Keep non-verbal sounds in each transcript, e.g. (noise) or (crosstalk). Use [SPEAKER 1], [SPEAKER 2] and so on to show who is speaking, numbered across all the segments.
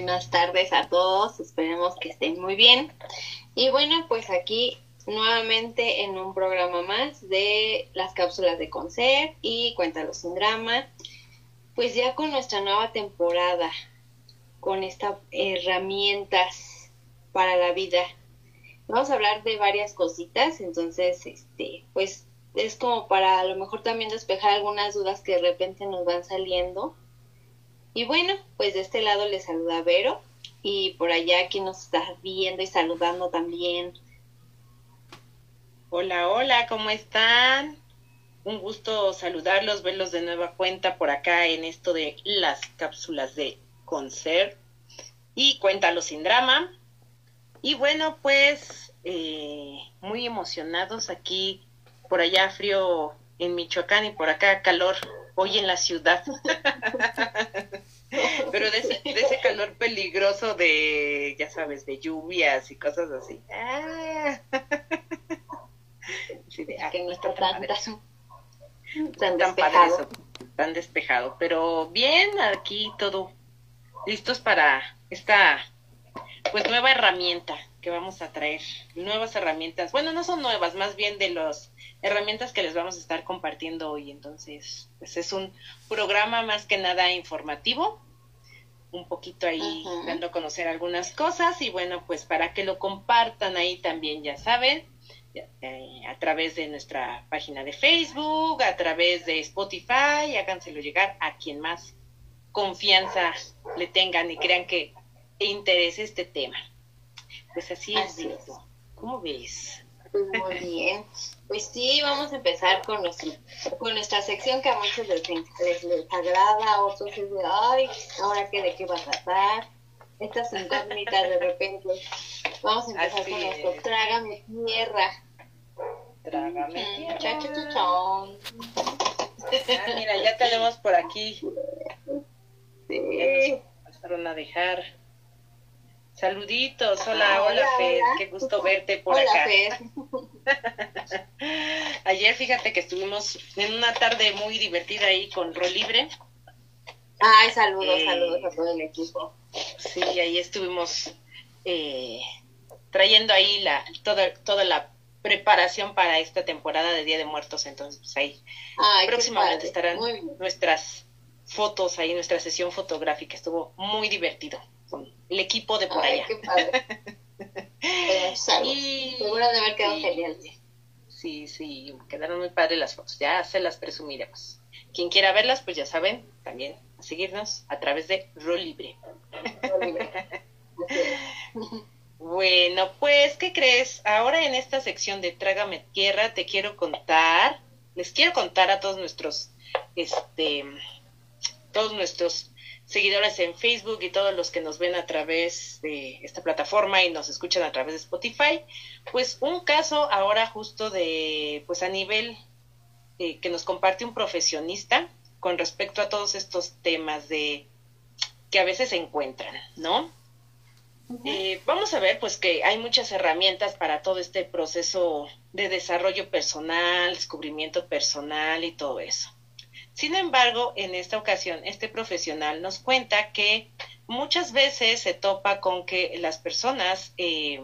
[SPEAKER 1] buenas tardes a todos, esperemos que estén muy bien. Y bueno, pues aquí nuevamente en un programa más de las cápsulas de concert y Cuéntalo sin drama, pues ya con nuestra nueva temporada, con estas herramientas para la vida. Vamos a hablar de varias cositas, entonces, este, pues es como para a lo mejor también despejar algunas dudas que de repente nos van saliendo. Y bueno, pues de este lado les saluda Vero y por allá quien nos está viendo y saludando también.
[SPEAKER 2] Hola, hola, ¿cómo están? Un gusto saludarlos, verlos de nueva cuenta por acá en esto de las cápsulas de concert y cuéntalo sin drama. Y bueno, pues eh, muy emocionados aquí por allá frío en Michoacán y por acá calor hoy en la ciudad. (laughs) Pero de ese, calor peligroso de, ya sabes, de lluvias y cosas así. Ah. (laughs)
[SPEAKER 1] que no está tan,
[SPEAKER 2] tan, despejado. tan despejado. Pero bien, aquí todo listos para esta pues nueva herramienta que vamos a traer, nuevas herramientas. Bueno, no son nuevas, más bien de las herramientas que les vamos a estar compartiendo hoy. Entonces, pues es un programa más que nada informativo, un poquito ahí dando a conocer algunas cosas y bueno, pues para que lo compartan ahí también, ya saben, eh, a través de nuestra página de Facebook, a través de Spotify, háganselo llegar a quien más confianza le tengan y crean que interese este tema. Pues así, es. ¿Cómo ves?
[SPEAKER 1] Muy bien. Pues sí, vamos a empezar con, nuestro, con nuestra sección que a muchos les, les, agrada, a otros es de, ay, ahora qué, de qué va a tratar. Estas incógnitas de repente. Vamos a empezar con nuestro Trágame Tierra.
[SPEAKER 2] Trágame Tierra. ah, mira, ya tenemos por aquí. (laughs) Sí. pasaron a dejar Saluditos, hola, hola, Fer, qué gusto verte por
[SPEAKER 1] hola,
[SPEAKER 2] acá.
[SPEAKER 1] Fer. (laughs)
[SPEAKER 2] Ayer fíjate que estuvimos en una tarde muy divertida ahí con Rol Libre.
[SPEAKER 1] Ay, saludos, eh, saludos a todo el equipo.
[SPEAKER 2] Sí, ahí estuvimos eh, trayendo ahí la toda, toda la preparación para esta temporada de Día de Muertos, entonces pues ahí próximamente estarán nuestras fotos ahí, nuestra sesión fotográfica, estuvo muy divertido el equipo de por allá.
[SPEAKER 1] Qué padre. (laughs) Seguro de haber quedado genial.
[SPEAKER 2] Sí, sí, quedaron muy padres las fotos, ya se las presumiremos. Quien quiera verlas, pues ya saben, también a seguirnos a través de Rol Libre. (laughs) bueno, pues, ¿qué crees? Ahora en esta sección de Trágame Tierra te quiero contar, les quiero contar a todos nuestros, este, todos nuestros seguidores en Facebook y todos los que nos ven a través de esta plataforma y nos escuchan a través de Spotify, pues un caso ahora justo de, pues a nivel eh, que nos comparte un profesionista con respecto a todos estos temas de que a veces se encuentran, ¿no? Eh, vamos a ver, pues que hay muchas herramientas para todo este proceso de desarrollo personal, descubrimiento personal y todo eso. Sin embargo, en esta ocasión, este profesional nos cuenta que muchas veces se topa con que las personas, eh,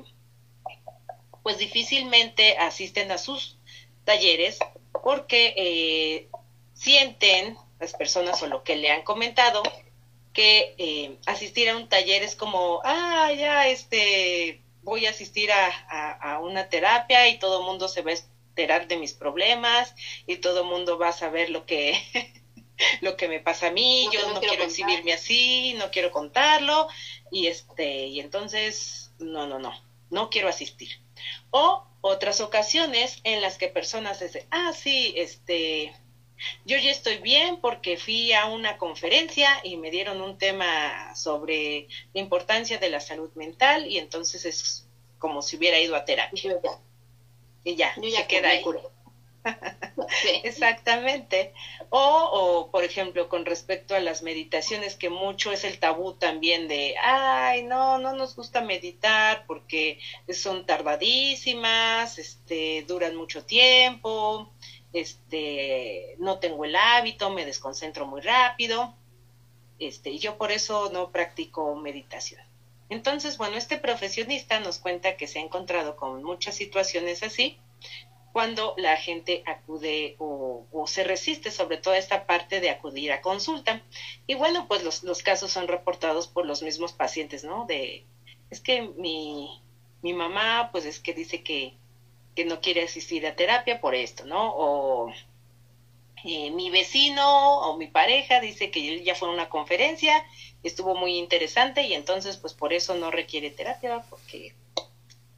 [SPEAKER 2] pues difícilmente asisten a sus talleres porque eh, sienten las personas o lo que le han comentado que eh, asistir a un taller es como, ah, ya, este, voy a asistir a, a una terapia y todo el mundo se va a enterar de mis problemas y todo el mundo va a saber lo que (laughs) lo que me pasa a mí, yo no, quiero, exhibirme así, no quiero contarlo y este y entonces no, no, no, no quiero asistir. O otras ocasiones en las que personas dicen, ah, sí, este, yo ya estoy bien porque fui a una conferencia y me dieron un tema sobre la importancia de la salud mental y entonces es como si hubiera ido a terapia y ya, ya se queda ahí. (laughs) Exactamente. O, o, por ejemplo, con respecto a las meditaciones, que mucho es el tabú también de, ay, no, no nos gusta meditar porque son tardadísimas, este, duran mucho tiempo, este, no tengo el hábito, me desconcentro muy rápido. Este, yo por eso no practico meditación. Entonces, bueno, este profesionista nos cuenta que se ha encontrado con muchas situaciones así cuando la gente acude o, se resiste sobre todo esta parte de acudir a consulta. Y bueno, pues los, los, casos son reportados por los mismos pacientes, ¿no? De, es que mi, mi mamá, pues es que dice que, que no quiere asistir a terapia por esto, ¿no? O eh, mi vecino o mi pareja dice que él ya fue a una conferencia, estuvo muy interesante y entonces pues por eso no requiere terapia porque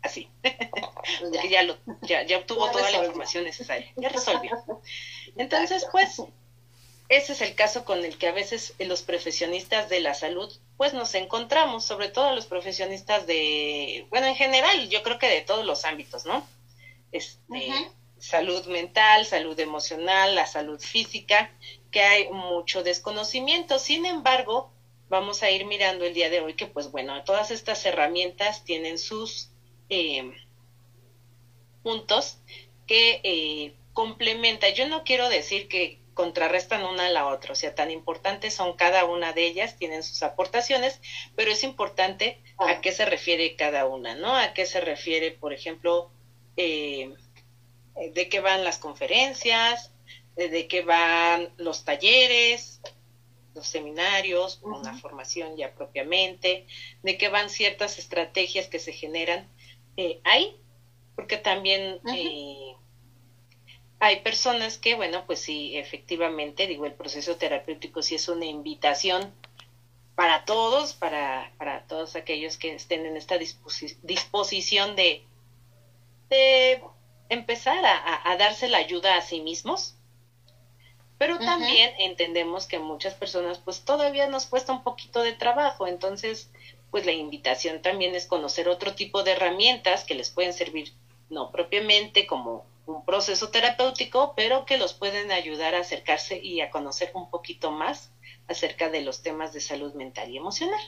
[SPEAKER 2] así, (laughs) porque ya, lo, ya, ya obtuvo toda la información necesaria, ya resolvió. (laughs) Entonces pues ese es el caso con el que a veces los profesionistas de la salud pues nos encontramos, sobre todo los profesionistas de, bueno, en general, yo creo que de todos los ámbitos, ¿no? Este, salud mental, salud emocional, la salud física, que hay mucho desconocimiento. Sin embargo, vamos a ir mirando el día de hoy que, pues bueno, todas estas herramientas tienen sus eh, puntos que eh, complementan. Yo no quiero decir que contrarrestan una a la otra, o sea, tan importantes son cada una de ellas, tienen sus aportaciones, pero es importante a ah. qué se refiere cada una, ¿no? A qué se refiere, por ejemplo, eh, de qué van las conferencias, de qué van los talleres, los seminarios, una formación ya propiamente, de qué van ciertas estrategias que se generan eh, ahí, porque también eh, hay personas que, bueno, pues sí, efectivamente, digo, el proceso terapéutico sí es una invitación para todos, para, para todos aquellos que estén en esta disposición de, de empezar a, darse la ayuda a sí mismos, pero también entendemos que muchas personas pues todavía nos cuesta un poquito de trabajo, entonces pues la invitación también es conocer otro tipo de herramientas que les pueden servir no propiamente como un proceso terapéutico, pero que los pueden ayudar a acercarse y a conocer un poquito más acerca de los temas de salud mental y emocional.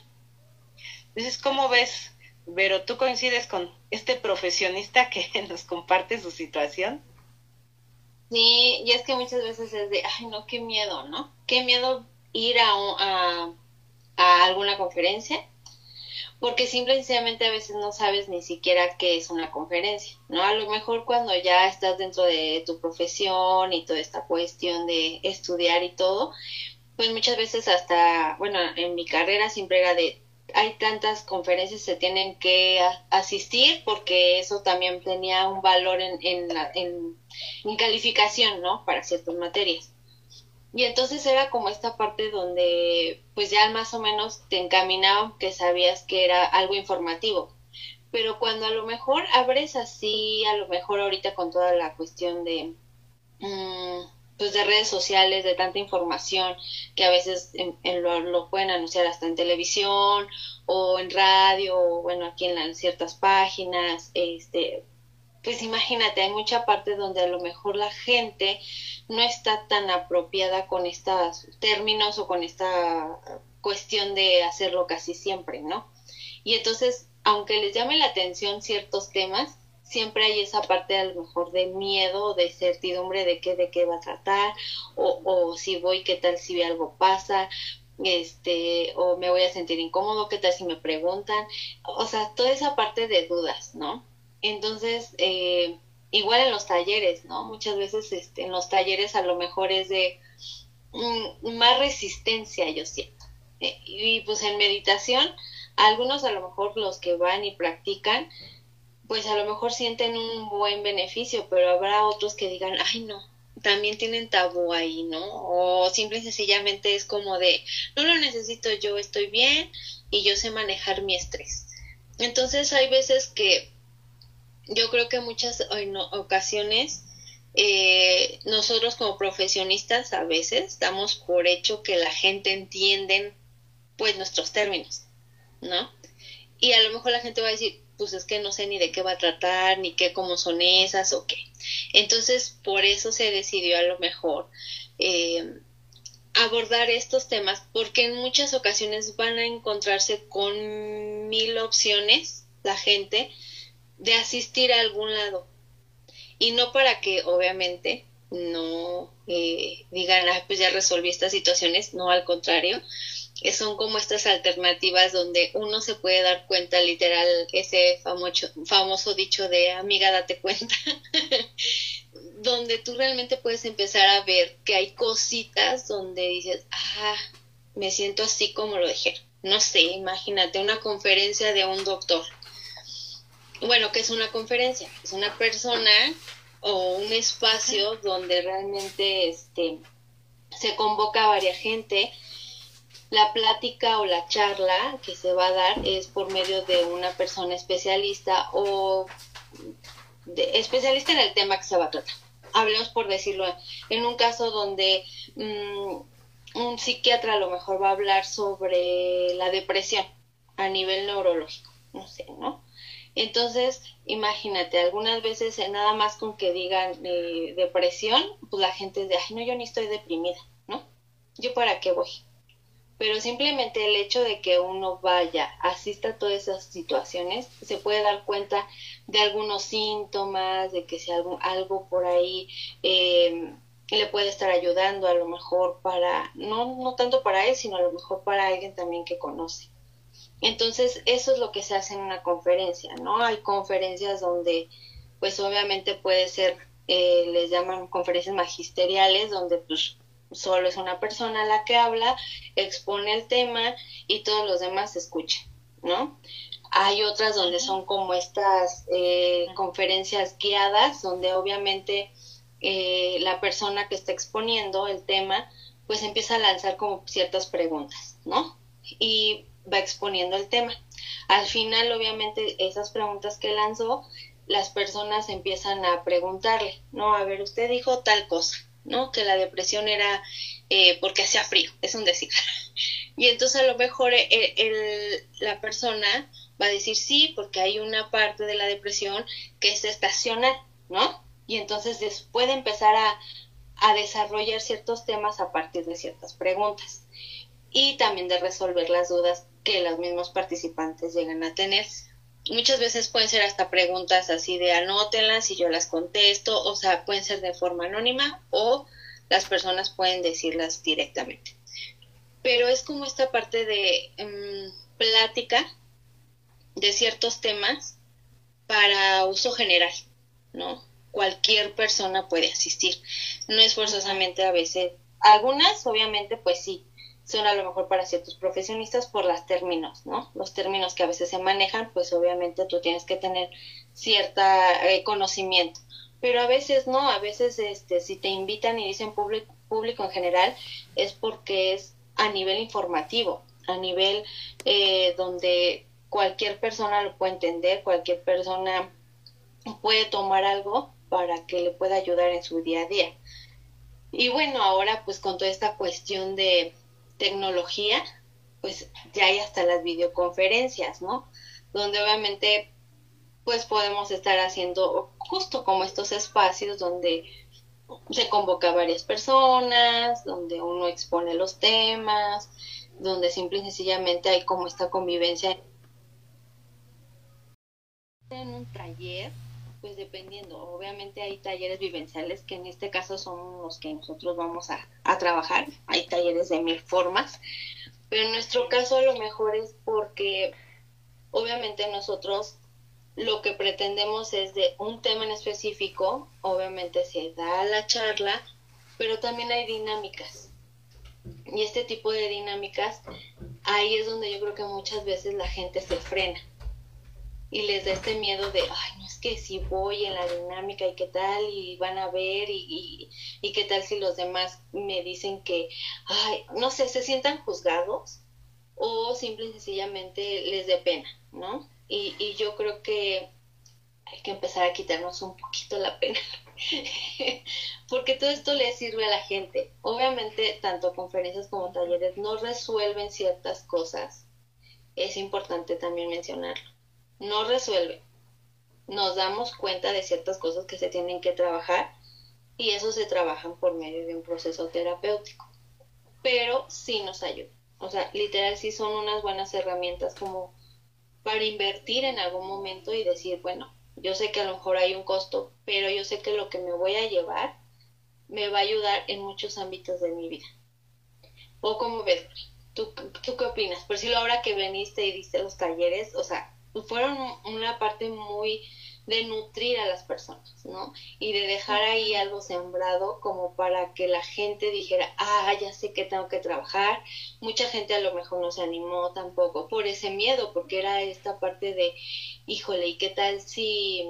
[SPEAKER 2] Entonces, ¿cómo ves pero tú coincides con este profesionista que (laughs) nos comparte su situación.
[SPEAKER 1] Sí, y es que muchas veces es de, ay, no, qué miedo, ¿no? Qué miedo ir a, a, a alguna conferencia, porque simple y sencillamente a veces no sabes ni siquiera qué es una conferencia, ¿no? A lo mejor cuando ya estás dentro de tu profesión y toda esta cuestión de estudiar y todo, pues muchas veces hasta, bueno, en mi carrera siempre era de, hay tantas conferencias se tienen que asistir porque eso también tenía un valor en, en, la, en, calificación, ¿no? Para ciertas materias. Y entonces era como esta parte donde pues ya más o menos te encaminaban que sabías que era algo informativo. Pero cuando a lo mejor abres así, a lo mejor ahorita con toda la cuestión de... Mmm, pues de redes sociales, de tanta información que a veces lo, pueden anunciar hasta en televisión o en radio o bueno aquí en, ciertas páginas, este, pues imagínate, hay mucha parte donde a lo mejor la gente no está tan apropiada con estos términos o con esta cuestión de hacerlo casi siempre, ¿no? Y entonces, aunque les llame la atención ciertos temas, siempre hay esa parte a lo mejor de miedo, de certidumbre de qué, de qué va a tratar, o, o si voy, qué tal si algo pasa, este, o me voy a sentir incómodo, qué tal si me preguntan, o sea, toda esa parte de dudas, ¿no? Entonces, eh, igual en los talleres, ¿no? Muchas veces este, en los talleres a lo mejor es de mm, más resistencia, yo siento. Eh, y pues en meditación, algunos a lo mejor los que van y practican, pues a lo mejor sienten un buen beneficio, pero habrá otros que digan, ay no, también tienen tabú ahí, ¿no? O simple y sencillamente es como de, no lo necesito yo, estoy bien y yo sé manejar mi estrés. Entonces hay veces que yo creo que muchas ocasiones eh, nosotros como profesionistas a veces damos por hecho que la gente entiende pues nuestros términos, ¿no? Y a lo mejor la gente va a decir, pues es que no sé ni de qué va a tratar, ni qué, cómo son esas o qué. Entonces, por eso se decidió a lo mejor eh, abordar estos temas, porque en muchas ocasiones van a encontrarse con mil opciones la gente de asistir a algún lado. Y no para que, obviamente, no eh, digan, ah, pues ya resolví estas situaciones, no al contrario, son como estas alternativas donde uno se puede dar cuenta, literal, ese famoso, famoso dicho de amiga, date cuenta, (laughs) donde tú realmente puedes empezar a ver que hay cositas donde dices, ah, me siento así como lo dejé. No sé, imagínate una conferencia de un doctor. Bueno, ¿qué es una conferencia? Es una persona o un espacio donde realmente este, se convoca a varias gente la plática o la charla que se va a dar es por medio de una persona especialista o especialista en el tema que se va a tratar. Hablemos por decirlo, en un caso donde mm, un psiquiatra a lo mejor va a hablar sobre la depresión a nivel neurológico, no sé, ¿no? Entonces, imagínate, algunas veces eh, nada más con que digan eh, depresión, pues la gente dice, ay, no, yo ni estoy deprimida, ¿no? ¿Yo para qué voy? Pero simplemente el hecho de que uno vaya, asista a todas esas situaciones, se puede dar cuenta de algunos síntomas, de que si algo, algo por ahí eh, le puede estar ayudando a lo mejor para, no, no tanto para él, sino a lo mejor para alguien también que conoce. Entonces, eso es lo que se hace en una conferencia, ¿no? Hay conferencias donde, pues obviamente puede ser, eh, les llaman conferencias magisteriales, donde pues solo es una persona la que habla, expone el tema y todos los demás escuchan, ¿no? Hay otras donde son como estas eh, conferencias guiadas, donde obviamente eh, la persona que está exponiendo el tema, pues empieza a lanzar como ciertas preguntas, ¿no? Y va exponiendo el tema. Al final, obviamente, esas preguntas que lanzó, las personas empiezan a preguntarle, ¿no? A ver, usted dijo tal cosa, ¿no? Que la depresión era eh, porque hacía frío, es un decir. (laughs) y entonces a lo mejor el, la persona va a decir sí, porque hay una parte de la depresión que es estacional, ¿no? Y entonces puede empezar a, a desarrollar ciertos temas a partir de ciertas preguntas y también de resolver las dudas que los mismos participantes llegan a tener muchas veces pueden ser hasta preguntas así de anótenlas y yo las contesto, o sea, pueden ser de forma anónima o las personas pueden decirlas directamente. Pero es como esta parte de mm, plática de ciertos temas para uso general, ¿no? Cualquier persona puede asistir. No es forzosamente a veces. Algunas, obviamente, pues sí, son a lo mejor para ciertos profesionistas por los términos, ¿no? Los términos que a veces se manejan, pues obviamente tú tienes que tener cierta eh, conocimiento. Pero a veces no, a veces este, si te invitan y dicen público, público en general, es porque es a nivel informativo, a nivel eh, donde cualquier persona lo puede entender, cualquier persona puede tomar algo para que le pueda ayudar en su día a día. Y bueno, ahora pues con toda esta cuestión de, tecnología, pues ya hay hasta las videoconferencias, ¿no? Donde obviamente pues podemos estar haciendo justo como estos espacios donde se convoca a varias personas, donde uno expone los temas, donde simple y sencillamente hay como esta convivencia en un taller pues dependiendo, obviamente hay talleres vivenciales que en este caso son los que nosotros vamos a, trabajar, hay talleres de mil formas, pero en nuestro caso a lo mejor es porque obviamente nosotros lo que pretendemos es de un tema en específico, obviamente se da la charla, pero también hay dinámicas. Y este tipo de dinámicas, ahí es donde yo creo que muchas veces la gente se frena y les da este miedo de, ay, que si voy en la dinámica y qué tal, y van a ver, y, y, qué tal si los demás me dicen que, ay, no sé, se sientan juzgados o simple y sencillamente les dé pena, ¿no? Y, y yo creo que hay que empezar a quitarnos un poquito la pena, (laughs) porque todo esto le sirve a la gente. Obviamente, tanto conferencias como talleres no resuelven ciertas cosas, es importante también mencionarlo no resuelve. Nos damos cuenta de ciertas cosas que se tienen que trabajar y eso se trabajan por medio de un proceso terapéutico. Pero sí nos ayuda. O sea, literal sí son unas buenas herramientas como para invertir en algún momento y decir, bueno, yo sé que a lo mejor hay un costo, pero yo sé que lo que me voy a llevar me va a ayudar en muchos ámbitos de mi vida. O como ves, ¿tú, ¿tú qué opinas? Por si ahora que veniste y diste los talleres, o sea, fueron una parte muy de nutrir a las personas, ¿no? Y de dejar ahí algo sembrado como para que la gente dijera, ah, ya sé que tengo que trabajar. Mucha gente a lo mejor no se animó tampoco por ese miedo, porque era esta parte de, híjole, ¿y qué tal si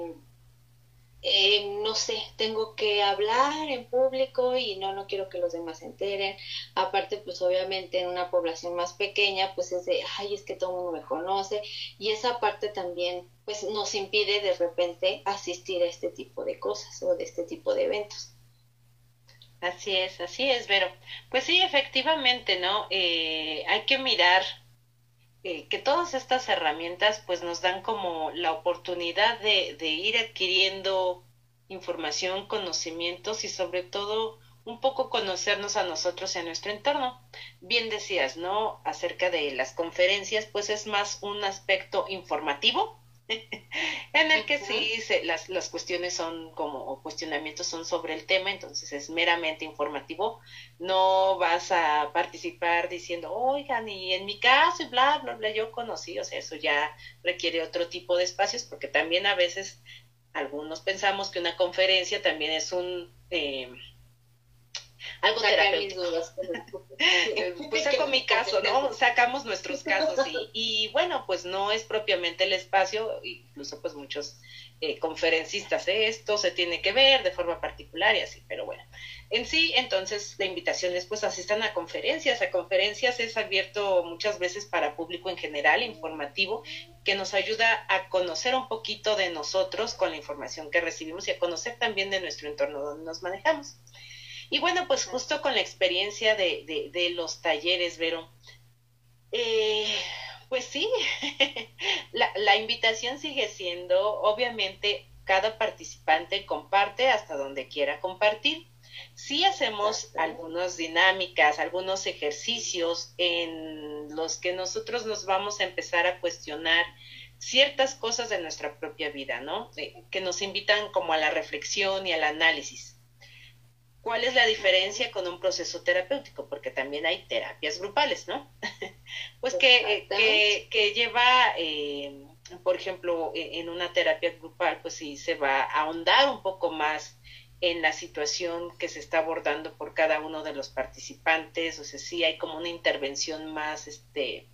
[SPEAKER 1] eh, no sé, tengo que hablar en público y no, no quiero que los demás se enteren. Aparte, pues obviamente en una población más pequeña, pues es de, ay, es que todo el mundo me conoce. Y esa parte también, pues nos impide de repente asistir a este tipo de cosas o de este tipo de eventos.
[SPEAKER 2] Así es, así es, Vero. Pues sí, efectivamente, ¿no? Eh, hay que mirar eh, que todas estas herramientas pues nos dan como la oportunidad de, de ir adquiriendo información, conocimientos y sobre todo un poco conocernos a nosotros y a nuestro entorno. Bien decías, ¿no? Acerca de las conferencias, pues es más un aspecto informativo (laughs) en el que sí las, las cuestiones son como, o cuestionamientos son sobre el tema, entonces es meramente informativo. No vas a participar diciendo, oigan, y en mi caso, y bla, bla, bla, yo conocí, o sea, eso ya requiere otro tipo de espacios, porque también a veces algunos pensamos que una conferencia también es un... Eh, algo terapéutico. (laughs) (laughs) pues saco mi caso, ¿no? Sacamos nuestros casos y, y, bueno, pues no es propiamente el espacio, incluso pues muchos eh, conferencistas, ¿eh? esto se tiene que ver de forma particular y así, pero bueno. En sí, entonces, la invitación es pues asistan a conferencias. A conferencias es abierto muchas veces para público en general, informativo, que nos ayuda a conocer un poquito de nosotros con la información que recibimos y a conocer también de nuestro entorno donde nos manejamos. Y bueno, pues justo con la experiencia de, de, los talleres, Vero, eh, pues sí, (laughs) la, la invitación sigue siendo, obviamente, cada participante comparte hasta donde quiera compartir. Sí hacemos algunas dinámicas, algunos ejercicios en los que nosotros nos vamos a empezar a cuestionar ciertas cosas de nuestra propia vida, ¿no? Que nos invitan como a la reflexión y al análisis. ¿Cuál es la diferencia con un proceso terapéutico? Porque también hay terapias grupales, ¿no? (laughs) pues que, que, lleva, eh, por ejemplo, e, en una terapia grupal, pues sí se va a ahondar un poco más en la situación que se está abordando por cada uno de los participantes, o sea, sí hay como una intervención más este,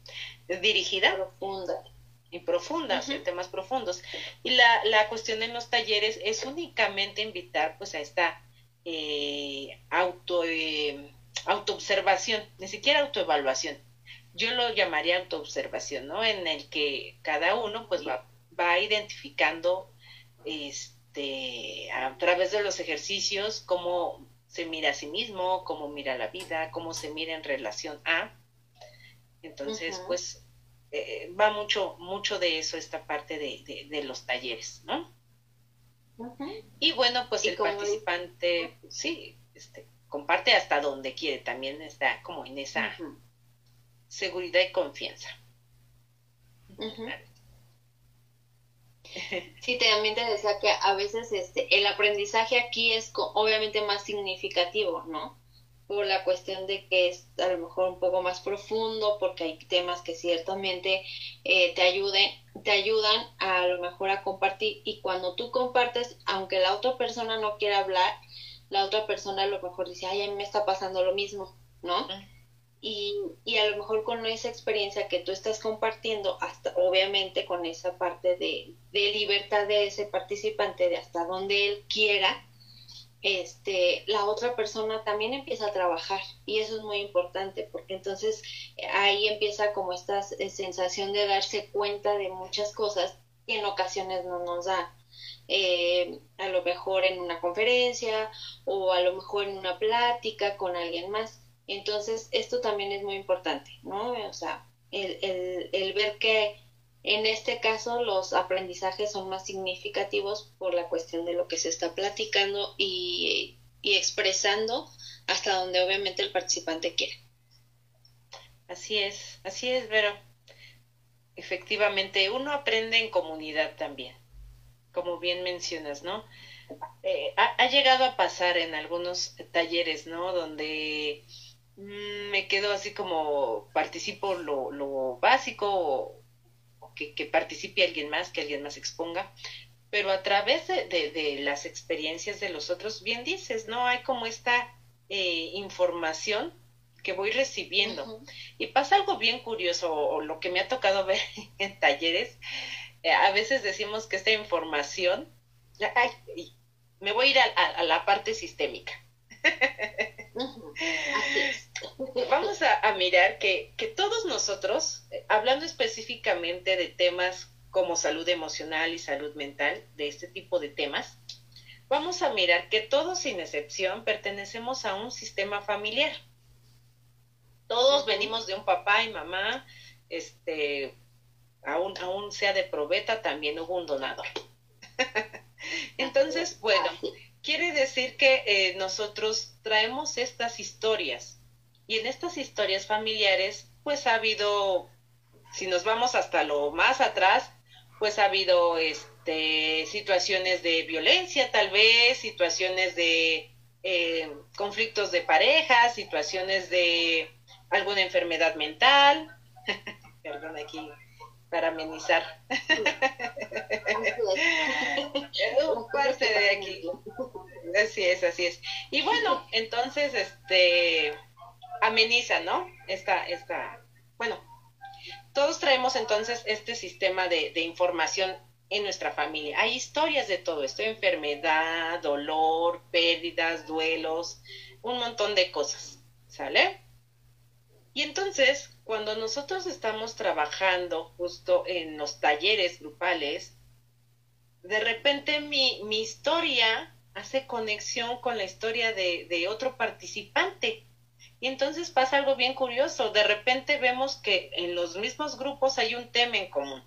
[SPEAKER 2] dirigida.
[SPEAKER 1] Profunda.
[SPEAKER 2] Y profunda, en temas profundos. Y la, la cuestión en los talleres es únicamente invitar pues a esta eh, auto, eh, autoobservación, ni siquiera autoevaluación. Yo lo llamaría autoobservación, ¿no? En el que cada uno pues va, va identificando este, a través de los ejercicios cómo se mira a sí mismo, cómo mira la vida, cómo se mira en relación a. Entonces, pues eh, va mucho, mucho de eso esta parte de, de los talleres, ¿no? Y bueno, pues el participante, sí, este, comparte hasta donde quiere, también está como en esa seguridad y confianza. (laughs)
[SPEAKER 1] Sí, también te decía que a veces este, el aprendizaje aquí es obviamente más significativo, ¿no? Por la cuestión de que es a lo mejor un poco más profundo, porque hay temas que ciertamente eh, te ayuden, te ayudan a, lo mejor a compartir y cuando tú compartes, aunque la otra persona no quiera hablar, la otra persona a lo mejor dice, ay, a mí me está pasando lo mismo, ¿no? Y, y a lo mejor con esa experiencia que tú estás compartiendo, hasta obviamente con esa parte de, de libertad de ese participante, de hasta donde él quiera, este, la otra persona también empieza a trabajar y eso es muy importante porque entonces eh, ahí empieza como esta eh, sensación de darse cuenta de muchas cosas que en ocasiones no nos da. Eh, a lo mejor en una conferencia o a lo mejor en una plática con alguien más. Entonces, esto también es muy importante, ¿no? O sea, el, el, el ver que en este caso, los aprendizajes son más significativos por la cuestión de lo que se está platicando y, expresando hasta donde obviamente el participante quiere.
[SPEAKER 2] Así es, así es, Vero. Efectivamente, uno aprende en comunidad también, como bien mencionas, ¿no? Eh, ha, llegado a pasar en algunos talleres, ¿no? Donde mm, me quedo así como participo lo, lo básico que, que, participe alguien más, que alguien más exponga, pero a través de, de, las experiencias de los otros, bien dices, ¿no? Hay como esta eh, información que voy recibiendo. Y pasa algo bien curioso, o, lo que me ha tocado (laughs) ver en talleres, eh, a veces decimos que esta información, ay, me voy a ir a, la parte sistémica. Vamos a, mirar que, que, todos nosotros, eh, hablando específicamente de temas como salud emocional y salud mental, de este tipo de temas, vamos a mirar que todos sin excepción pertenecemos a un sistema familiar. Todos venimos de un papá y mamá, este, aún, aún sea de probeta, también hubo un donador. (laughs) Entonces, bueno, quiere decir que eh, nosotros traemos estas historias y en estas historias familiares, pues ha habido, si nos vamos hasta lo más atrás, pues ha habido este, situaciones de violencia, tal vez, situaciones de eh, conflictos de pareja, situaciones de alguna enfermedad mental. (laughs) Perdón, aquí para amenizar. (laughs) parte de aquí. Así es, así es. Y bueno, entonces, este, ameniza, ¿no? Esta, esta, bueno, todos traemos entonces este sistema de, información en nuestra familia. Hay historias de todo esto, enfermedad, dolor, pérdidas, duelos, un montón de cosas, ¿sale? Y entonces, cuando nosotros estamos trabajando justo en los talleres grupales, de repente mi, mi historia hace conexión con la historia de, otro participante. Y entonces pasa algo bien curioso. De repente vemos que en los mismos grupos hay un tema en común.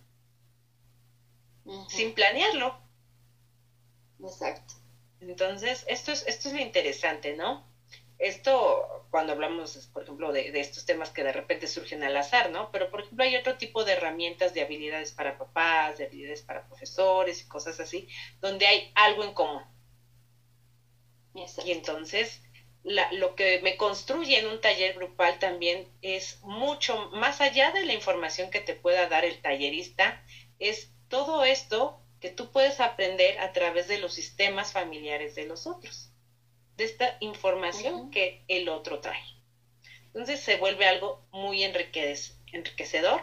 [SPEAKER 2] Sin planearlo.
[SPEAKER 1] Exacto.
[SPEAKER 2] Entonces, esto es, esto es lo interesante, ¿no? esto cuando hablamos, por ejemplo, de, estos temas que de repente surgen al azar, ¿no? Pero, por ejemplo, hay otro tipo de herramientas de habilidades para papás, de habilidades para profesores y cosas así, donde hay algo en común. Y entonces, lo que me construye en un taller grupal también es mucho más allá de la información que te pueda dar el tallerista, es todo esto que tú puedes aprender a través de los sistemas familiares de los otros de esta información que el otro trae. Entonces se vuelve algo muy enriquecedor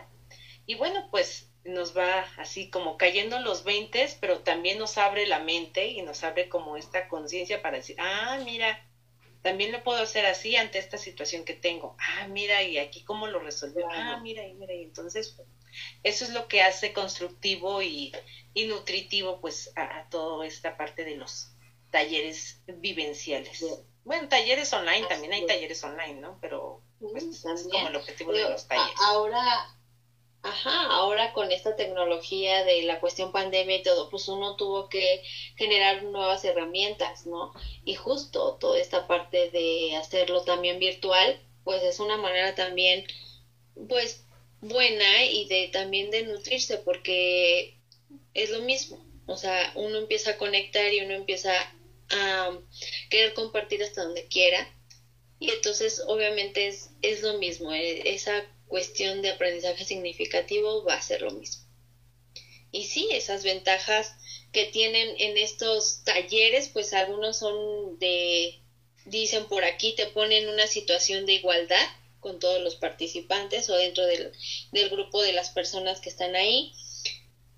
[SPEAKER 2] y bueno, pues nos va así como cayendo los 20, pero también nos abre la mente y nos abre como esta conciencia para decir, ah, mira, también lo puedo hacer así ante esta situación que tengo. Ah, mira, y aquí cómo lo resolvió. Ah, mira, y mira, y entonces eso es lo que hace constructivo y, nutritivo pues a, a toda esta parte de los talleres vivenciales. Bueno, talleres online, también hay talleres online, ¿no? Pero pues, es como el objetivo de los talleres.
[SPEAKER 1] Ahora, ajá, ahora con esta tecnología de la cuestión pandemia y todo, pues uno tuvo que generar nuevas herramientas, ¿no? Y justo toda esta parte de hacerlo también virtual, pues es una manera también, pues, buena y de también de nutrirse, porque es lo mismo. O sea, uno empieza a conectar y uno empieza a querer compartir hasta donde quiera. Y entonces obviamente es, es lo mismo, e, esa cuestión de aprendizaje significativo va a ser lo mismo. Y sí, esas ventajas que tienen en estos talleres, pues algunos son de, dicen por aquí, te ponen una situación de igualdad con todos los participantes o dentro del, del grupo de las personas que están ahí.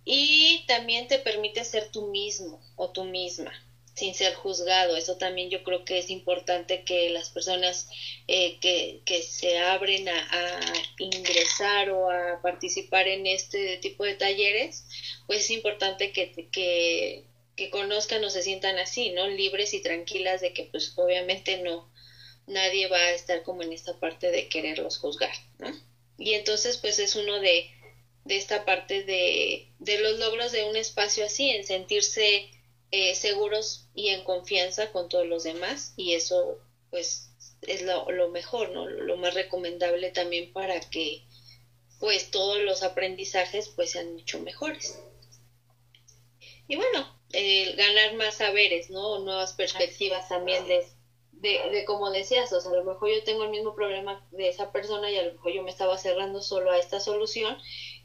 [SPEAKER 1] Y también te permite ser tú mismo o tú misma sin ser juzgado. Eso también yo creo que es importante que las personas eh, que, que, se abren a, ingresar o a participar en este tipo de talleres, pues es importante que, que, que conozcan o se sientan así, ¿no? Libres y tranquilas de que pues obviamente no, nadie va a estar como en esta parte de quererlos juzgar, ¿no? Y entonces pues es uno de, de esta parte de, de los logros de un espacio así, en sentirse eh, seguros y en confianza con todos los demás y eso pues es lo, lo, mejor, ¿no? Lo más recomendable también para que pues todos los aprendizajes pues sean mucho mejores. Y bueno, ganar más saberes, ¿no? Nuevas perspectivas también de, de, de como decías, o sea, a lo mejor yo tengo el mismo problema de esa persona y a lo mejor yo me estaba cerrando solo a esta solución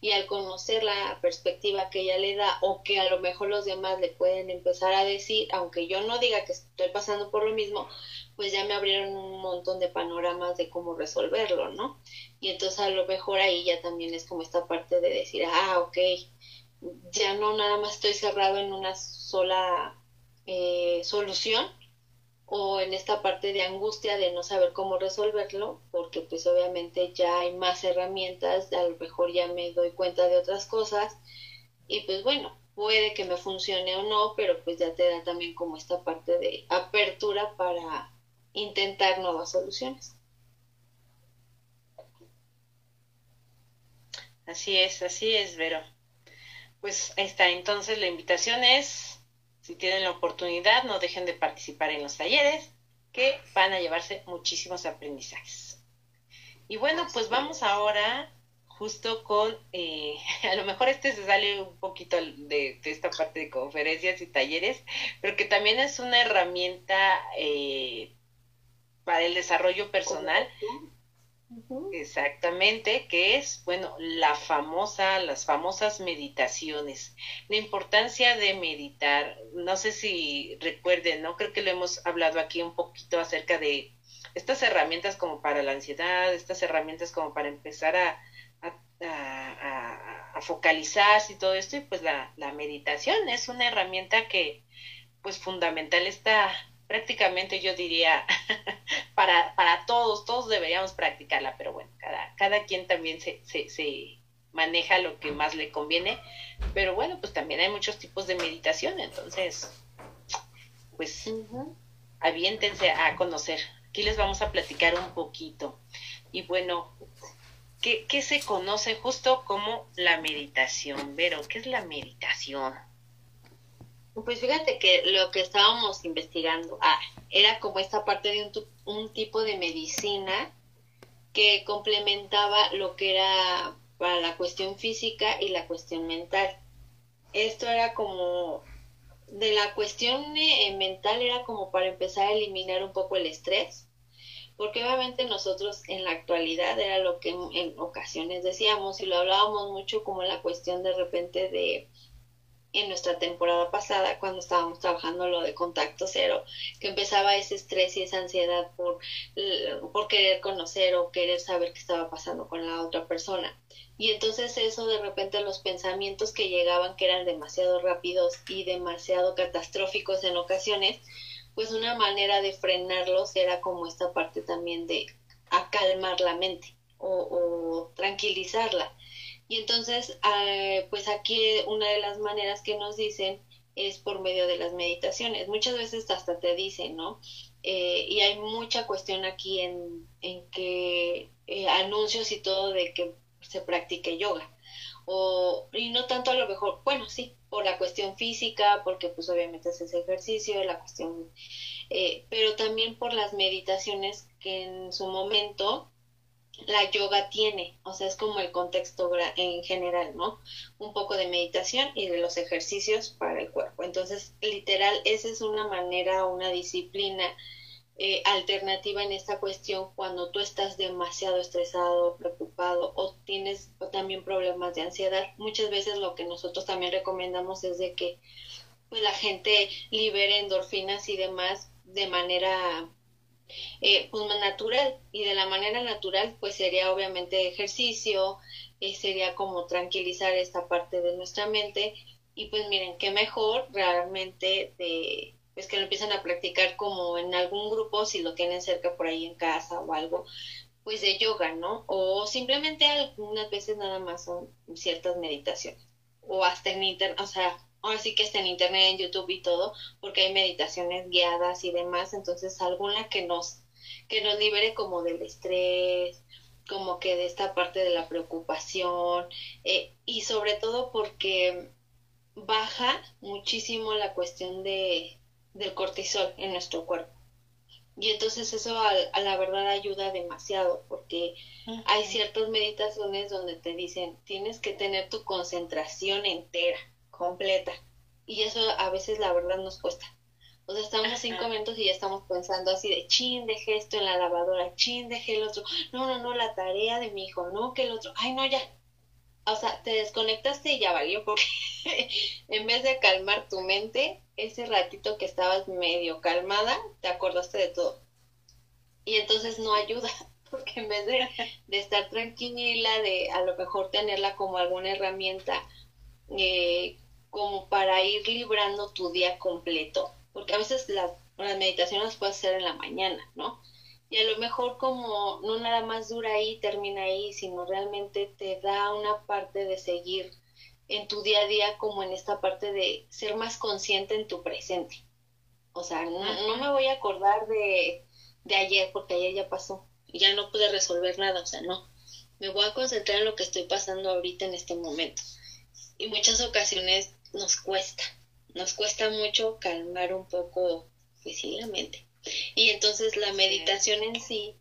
[SPEAKER 1] y al conocer la perspectiva que ella le da o que a lo mejor los demás le pueden empezar a decir, aunque yo no diga que estoy pasando por lo mismo, pues ya me abrieron un montón de panoramas de cómo resolverlo, ¿no? Y entonces a lo mejor ahí ya también es como esta parte de decir, ah, ok, ya no nada más estoy cerrado en una sola eh, solución, o en esta parte de angustia de no saber cómo resolverlo, porque pues obviamente ya hay más herramientas, a lo mejor ya me doy cuenta de otras cosas y pues bueno, puede que me funcione o no, pero pues ya te da también como esta parte de apertura para intentar nuevas soluciones.
[SPEAKER 2] Así es, así es, Vero. Pues ahí está, entonces la invitación es si tienen la oportunidad, no dejen de participar en los talleres, que van a llevarse muchísimos aprendizajes. Y bueno, pues vamos ahora justo con, eh, (laughs) a lo mejor este se sale un poquito de, esta parte de conferencias y talleres, pero que también es una herramienta eh, para el desarrollo personal Exactamente, que es, bueno, la famosa, las famosas meditaciones. La importancia de meditar, no sé si recuerden, ¿no? Creo que lo hemos hablado aquí un poquito acerca de estas herramientas como para la ansiedad, estas herramientas como para empezar a, focalizarse y todo esto, y pues la meditación es una herramienta que, pues fundamental está prácticamente yo diría (laughs) para, para todos, todos deberíamos practicarla, pero bueno, cada, cada quien también se, se, se maneja lo que más le conviene, pero bueno, pues también hay muchos tipos de meditación, entonces, pues aviéntense a conocer. Aquí les vamos a platicar un poquito. Y bueno, ¿qué, ¿qué se conoce justo como la meditación? Vero, ¿qué es la meditación?
[SPEAKER 1] Pues fíjate que lo que estábamos investigando ah, era como esta parte de un, un tipo de medicina que complementaba lo que era para la cuestión física y la cuestión mental. Esto era como de la cuestión eh, mental era como para empezar a eliminar un poco el estrés, porque obviamente nosotros en la actualidad era lo que en ocasiones decíamos y lo hablábamos mucho como la cuestión de repente de en nuestra temporada pasada cuando estábamos trabajando lo de contacto cero, que empezaba ese estrés y esa ansiedad por, por querer conocer o querer saber qué estaba pasando con la otra persona. Y entonces eso de repente los pensamientos que llegaban que eran demasiado rápidos y demasiado catastróficos en ocasiones, pues una manera de frenarlos era como esta parte también de acalmar la mente o, o tranquilizarla y entonces, eh, pues aquí una de las maneras que nos dicen es por medio de las meditaciones. Muchas veces hasta te dicen, ¿no? Eh, y hay mucha cuestión aquí en, en que eh, anuncios y todo de que se practique yoga. O, y no tanto a lo mejor, bueno, sí, por la cuestión física, porque pues obviamente es ese ejercicio, la cuestión, pero también por las meditaciones que en su momento la yoga tiene, o sea, es como el contexto en general, ¿no? Un poco de meditación y de los ejercicios para el cuerpo. Entonces, literal, esa es una manera, una disciplina eh, alternativa en esta cuestión cuando tú estás demasiado estresado, preocupado o tienes también problemas de ansiedad. Muchas veces lo que nosotros también recomendamos es de que pues, la gente libere endorfinas y demás de manera eh, pues natural y de la manera natural pues sería obviamente ejercicio, eh, sería como tranquilizar esta parte de nuestra mente y pues miren, qué mejor realmente de pues que lo empiezan a practicar como en algún grupo si lo tienen cerca por ahí en casa o algo pues de yoga, ¿no? O simplemente algunas veces nada más son ciertas meditaciones o hasta en internet, o sea, ahora sí que está en internet, en YouTube y todo, porque hay meditaciones guiadas y demás, entonces alguna que nos, que nos libere como del estrés, como que de esta parte de la preocupación, eh, y sobre todo porque baja muchísimo la cuestión de, del cortisol en nuestro cuerpo. Y entonces eso a, a, la verdad ayuda demasiado porque hay ciertas meditaciones donde te dicen tienes que tener tu concentración entera completa. Y eso a veces la verdad nos cuesta, O sea, estamos cinco minutos y ya estamos pensando así de chin, dejé esto en la lavadora, chin, dejé el otro. No, no, no, la tarea de mi hijo, no, que el otro. Ay, no, ya. O sea, te desconectaste y ya valió porque (laughs) en vez de calmar tu mente, ese ratito que estabas medio calmada, te acordaste de todo. Y entonces no ayuda, (laughs) porque en vez de, de estar tranquila, de a lo mejor tenerla como alguna herramienta eh, como para ir librando tu día completo, porque a veces las, las meditaciones las puedes hacer en la mañana, ¿no? Y a lo mejor como no nada más dura ahí, termina ahí, sino realmente te da una parte de seguir en tu día a día como en esta parte de ser más consciente en tu presente. O sea, no, no me voy a acordar de, de ayer porque ayer ya pasó y ya no pude resolver nada, o sea, no. Me voy a concentrar en lo que estoy pasando ahorita en este momento. Y muchas ocasiones nos cuesta, nos cuesta mucho calmar un poco, pues sí, la mente. Y entonces la meditación en sí,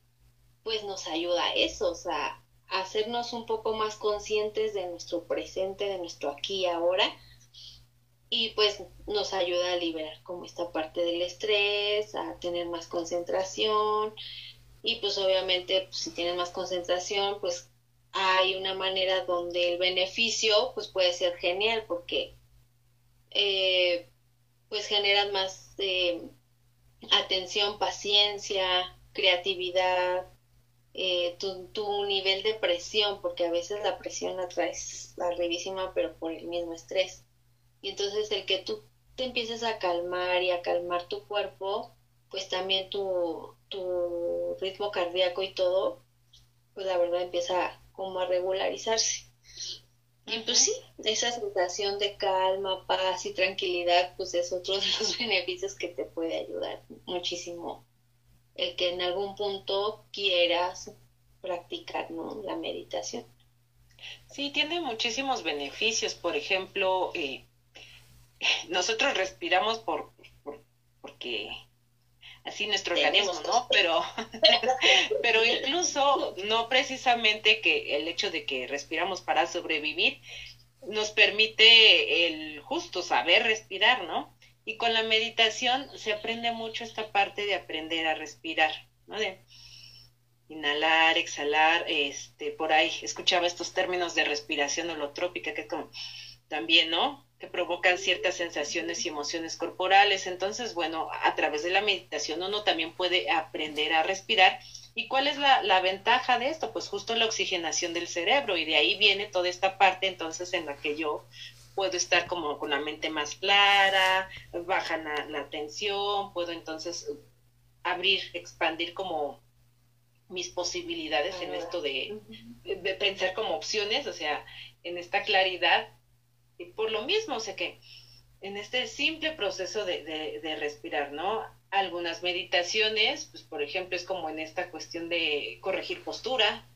[SPEAKER 1] pues nos ayuda a eso, o sea, hacernos un poco más conscientes de nuestro presente, de nuestro aquí y ahora, y pues nos ayuda a liberar como esta parte del estrés, a tener más concentración, y pues obviamente pues, si tienes más concentración, pues hay una manera donde el beneficio pues puede ser genial porque eh, pues generan más eh, atención, paciencia, creatividad, eh, tu, tu, nivel de presión, porque a veces la presión la traes arribísima, pero por el mismo estrés. Y entonces el que tú te empieces a calmar y a calmar tu cuerpo, pues también tu, tu ritmo cardíaco y todo, pues la verdad empieza como a regularizarse. Y pues sí, esa sensación de calma, paz y tranquilidad, pues es otro (laughs) de los beneficios que te puede ayudar muchísimo el que en algún punto quieras practicar ¿no? la meditación.
[SPEAKER 2] Sí, tiene muchísimos beneficios. Por ejemplo, eh, (laughs) nosotros respiramos por, porque así nuestro organismo, ¿no? Pero, (laughs) pero incluso no precisamente que el hecho de que respiramos para sobrevivir nos permite el justo saber respirar, ¿no? Y con la meditación se aprende mucho esta parte de aprender a respirar, ¿no? De inhalar, exhalar, este, por ahí escuchaba estos términos de respiración holotrópica, que es como también, ¿no? Que provocan ciertas sensaciones y emociones corporales. Entonces, bueno, a través de la meditación uno también puede aprender a respirar. ¿Y cuál es la, la ventaja de esto? Pues justo la oxigenación del cerebro y de ahí viene toda esta parte entonces en la que yo puedo estar como con la mente más clara, baja la, tensión, puedo entonces abrir, expandir como mis posibilidades en esto de, de, pensar como opciones, o sea, en esta claridad. Y por lo mismo, o sea que en este simple proceso de, de, de respirar, ¿no? Algunas meditaciones, pues por ejemplo, es como en esta cuestión de corregir postura,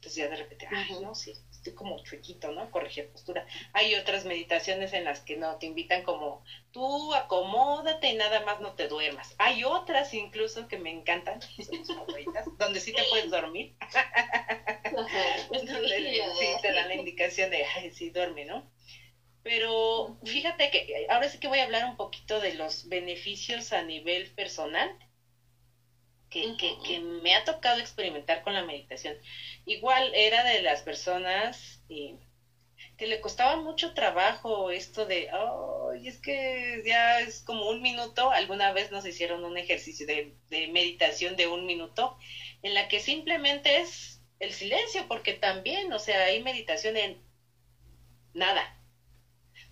[SPEAKER 2] entonces ya de repente, ay, no, sí, estoy como chuequito, ¿no? Corregir postura. Hay otras meditaciones en las que no te invitan como tú acomódate y nada más no te duermas. Hay otras incluso que me encantan, (laughs) donde sí te puedes dormir. (laughs) donde sí te dan la indicación de, ay, sí, duerme, ¿no? Pero fíjate que ahora sí que voy a hablar un poquito de los beneficios a nivel personal que, que, me ha tocado experimentar con la meditación. Igual era de las personas que le costaba mucho trabajo esto de, oh, es que ya es como un minuto, alguna vez nos hicieron un ejercicio de, de meditación de un minuto, en la que simplemente es el silencio, porque también, o sea, hay meditación en nada.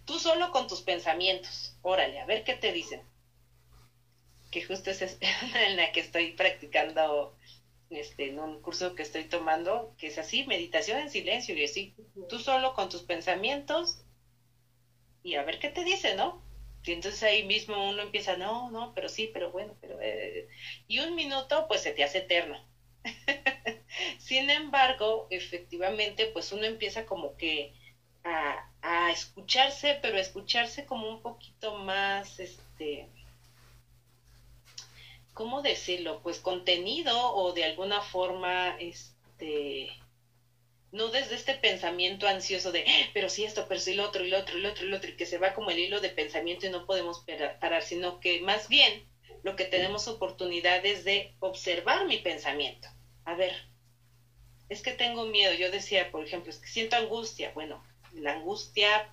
[SPEAKER 2] Tú solo con tus pensamientos, órale, a ver qué te dicen que justo es (laughs) en la que estoy practicando este, en un curso que estoy tomando, que es así, meditación en silencio, y así, tú solo con tus pensamientos y a ver qué te dice, ¿no? Y entonces ahí mismo uno empieza, no, no, pero sí, pero bueno, pero... Eh", y un minuto pues se te hace eterno. (laughs) Sin embargo, efectivamente, pues uno empieza como que a, a escucharse, pero a escucharse como un poquito más, este, ¿cómo decirlo? Pues contenido o de alguna forma, este, no desde este pensamiento ansioso de, ah, pero sí esto, pero sí lo otro, y lo otro, y lo otro, y lo otro, y que se va como el hilo de pensamiento y no podemos parar, sino que más bien lo que tenemos oportunidad es de observar mi pensamiento. A ver, es que tengo miedo. Yo decía, por ejemplo, es que siento angustia. Bueno, la angustia,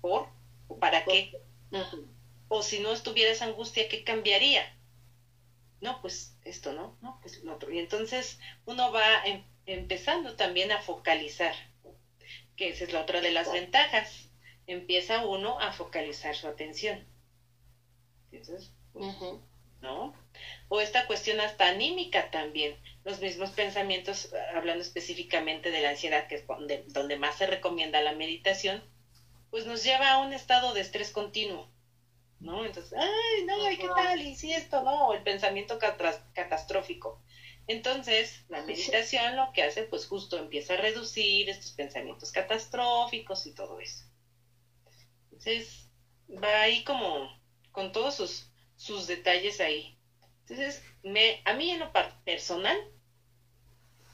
[SPEAKER 2] ¿por? ¿O para qué? O si no estuviera esa angustia, ¿qué cambiaría? No, pues esto, ¿no? No, pues lo otro. Y entonces uno va em, empezando también a focalizar, que esa es la otra de las ventajas. Empieza uno a focalizar su atención. Entonces, ¿no? O esta cuestión hasta anímica también. Los mismos pensamientos, hablando específicamente de la ansiedad, que es donde, donde más se recomienda la meditación, pues nos lleva a un estado de estrés continuo. ¿no? Entonces, ay, no, ¿qué tal? Y si esto, no, el pensamiento catastrófico. Entonces, la meditación lo que hace, pues justo empieza a reducir estos pensamientos catastróficos y todo eso. Entonces, va ahí como con todos sus, sus detalles ahí. Entonces, me, a mí en lo personal,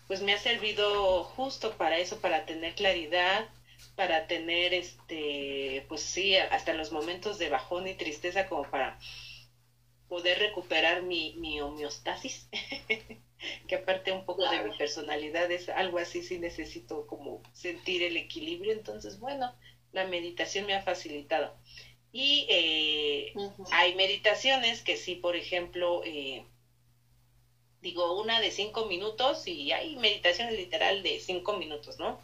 [SPEAKER 2] pues me ha servido justo para eso, para tener claridad, para tener este, pues sí, hasta los momentos de bajón y tristeza como para poder recuperar mi, mi homeostasis, (laughs) que aparte un poco de mi personalidad es algo así, sí necesito como sentir el equilibrio, entonces bueno, la meditación me ha facilitado. Y eh, hay meditaciones que sí, por ejemplo, eh, digo una de cinco minutos y hay meditaciones literal de cinco minutos, ¿no?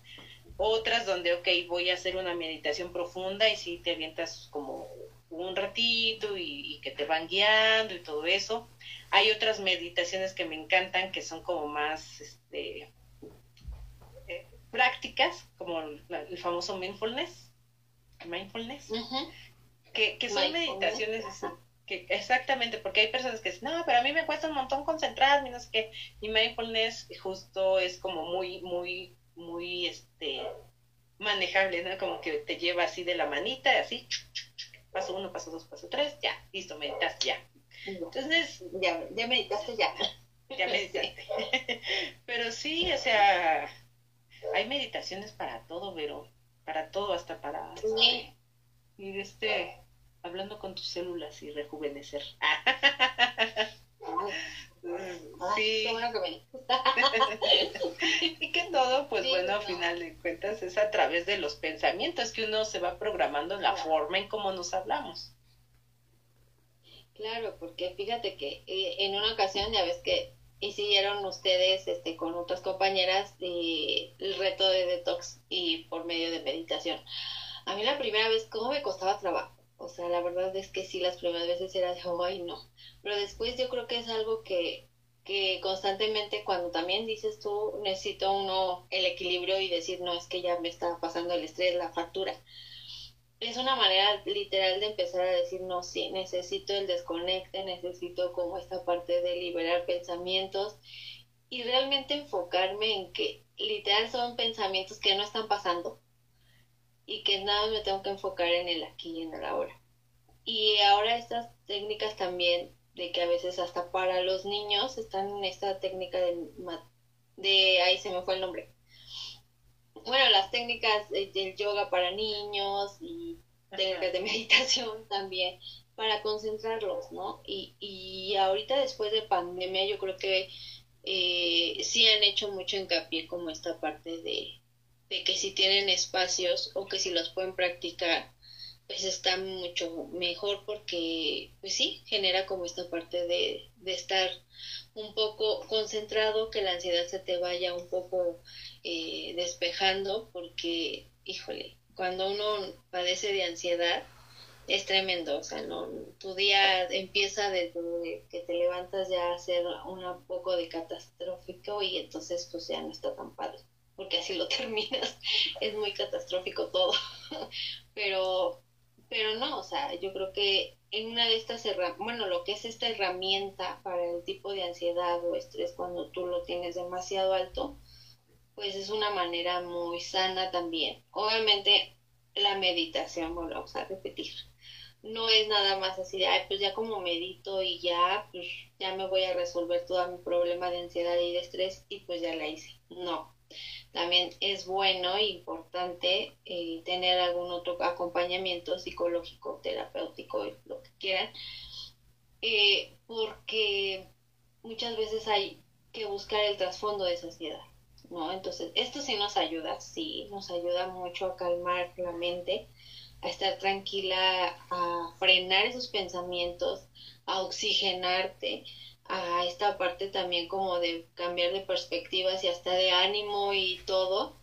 [SPEAKER 2] otras donde, ok, voy a hacer una meditación profunda y si te avientas como un ratito y, que te van guiando y todo eso. Hay otras meditaciones que me encantan que son como más este, eh, prácticas, como el famoso mindfulness, mindfulness, que, que, son meditaciones que exactamente, porque hay personas que dicen, no, pero a mí me cuesta un montón concentrarme, no sé qué, y mindfulness justo es como muy, muy muy este manejable, ¿no? Como que te lleva así de la manita, así, paso uno, paso dos, paso tres, ya, listo, meditaste ya. Entonces,
[SPEAKER 1] ya, ya meditaste ya.
[SPEAKER 2] Ya (laughs) meditaste. (laughs) Pero sí, o sea, hay meditaciones para todo, pero para todo, hasta para ir este, hablando con tus células y rejuvenecer.
[SPEAKER 1] Sí. (laughs)
[SPEAKER 2] y que todo, pues bueno, a final de cuentas es a través de los pensamientos que uno se va programando en la forma en cómo nos hablamos.
[SPEAKER 1] Claro, porque fíjate que eh, en una ocasión ya ves que hicieron ustedes este con otras compañeras eh, el reto de detox y por medio de meditación. A mí la primera vez, ¿cómo me costaba trabajo? O sea, la verdad es que sí, las primeras veces era de, ay, no. Pero después yo creo que es algo que, que constantemente cuando también dices tú, necesito uno el equilibrio y decir, no, es que ya me está pasando el estrés, la factura. Es una manera literal de empezar a decir, no, sí, necesito el desconecte, necesito como esta parte de liberar pensamientos y realmente enfocarme en que literal son pensamientos que no están pasando y que nada me tengo que enfocar en el aquí y en el ahora. Y ahora estas técnicas también, de que a veces hasta para los niños están en esta técnica de, de ahí se me fue el nombre. Bueno, las técnicas del yoga para niños y técnicas de (laughs) meditación también para concentrarlos, ¿no? Y, y ahorita después de pandemia yo creo que eh, sí han hecho mucho hincapié como esta parte de, de que si tienen espacios o que si los pueden practicar, pues está mucho mejor porque, pues sí, genera como esta parte de, de estar un poco concentrado, que la ansiedad se te vaya un poco eh, despejando, porque, híjole, cuando uno padece de ansiedad, es tremendo, o sea, no, tu día empieza desde que te levantas ya a ser un poco de catastrófico y entonces pues ya no está tan padre porque así lo (laughs) terminas, es muy catastrófico todo. (laughs) pero, pero no, o sea, yo creo que en una de estas herramientas, bueno, lo que es esta herramienta para el tipo de ansiedad o estrés cuando tú lo tienes demasiado alto, pues es una manera muy sana también. Obviamente la meditación, volvamos a repetir, no es nada más así de, ay, pues ya como medito y ya, pues ya me voy a resolver todo mi problema de ansiedad y de estrés y pues ya la hice. No, también es bueno e importante eh, tener algún otro acompañamiento psicológico, terapéutico, lo que quieran, eh, porque muchas veces hay que buscar el trasfondo de esa ansiedad, ¿no? Entonces, esto sí nos ayuda, sí, nos ayuda mucho a calmar la mente, a estar tranquila, a frenar esos pensamientos, a oxigenarte, a esta parte también como de cambiar de perspectivas y hasta de ánimo y todo,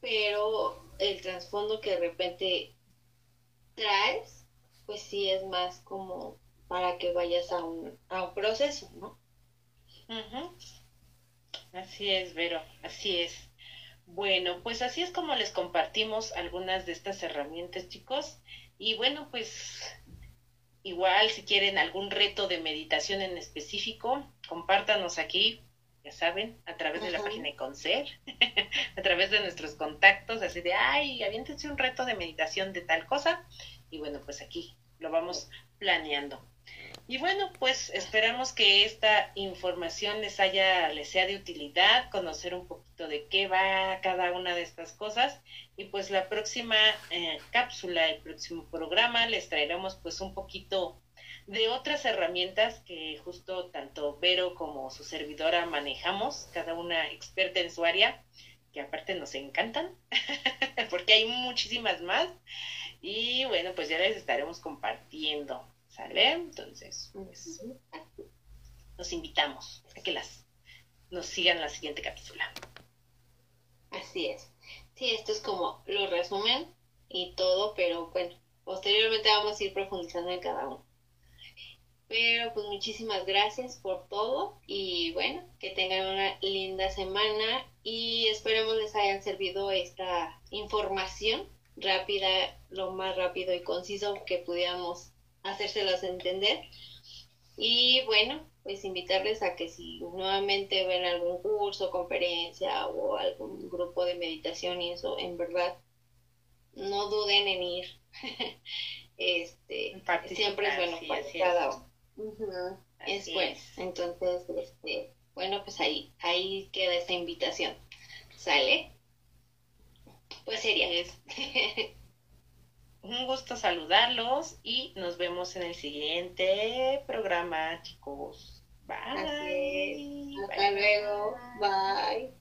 [SPEAKER 1] pero el trasfondo que de repente traes, pues sí es más como para que vayas a un, a un proceso, ¿no?
[SPEAKER 2] Así es, Vero, así es. Bueno, pues así es como les compartimos algunas de estas herramientas, chicos. Y bueno, pues igual si quieren algún reto de meditación en específico, compártanos aquí, ya saben, a través de la página de Concer, (laughs) a través de nuestros contactos, así de, ay, aviéntense un reto de meditación de tal cosa. Y bueno, pues aquí lo vamos planeando. Y bueno, pues esperamos que esta información les haya, les sea de utilidad, conocer un poquito de qué va cada una de estas cosas. Y pues la próxima eh, cápsula, el próximo programa, les traeremos pues un poquito de otras herramientas que justo tanto Vero como su servidora manejamos, cada una experta en su área, que aparte nos encantan, (laughs) porque hay muchísimas más. Y bueno, pues ya les estaremos compartiendo. ¿Sale? Entonces, pues, los invitamos a que las nos sigan la siguiente cápsula.
[SPEAKER 1] Así es. Sí, esto es como lo resumen y todo, pero bueno, posteriormente vamos a ir profundizando en cada uno. Pero pues muchísimas gracias por todo y bueno, que tengan una linda semana y esperemos les hayan servido esta información rápida, lo más rápido y conciso que pudiéramos hacérselas entender. Y bueno, pues invitarles a que si nuevamente ven algún curso, conferencia o algún grupo de meditación y eso, en verdad, no duden en ir. (laughs) este, siempre es bueno para cada uno. Es bueno. Entonces, este, bueno, pues ahí, ahí queda esta invitación. ¿Sale? Pues sería. eso (laughs)
[SPEAKER 2] un gusto saludarlos y nos vemos en el siguiente programa, chicos.
[SPEAKER 1] Bye. Hasta luego. Bye.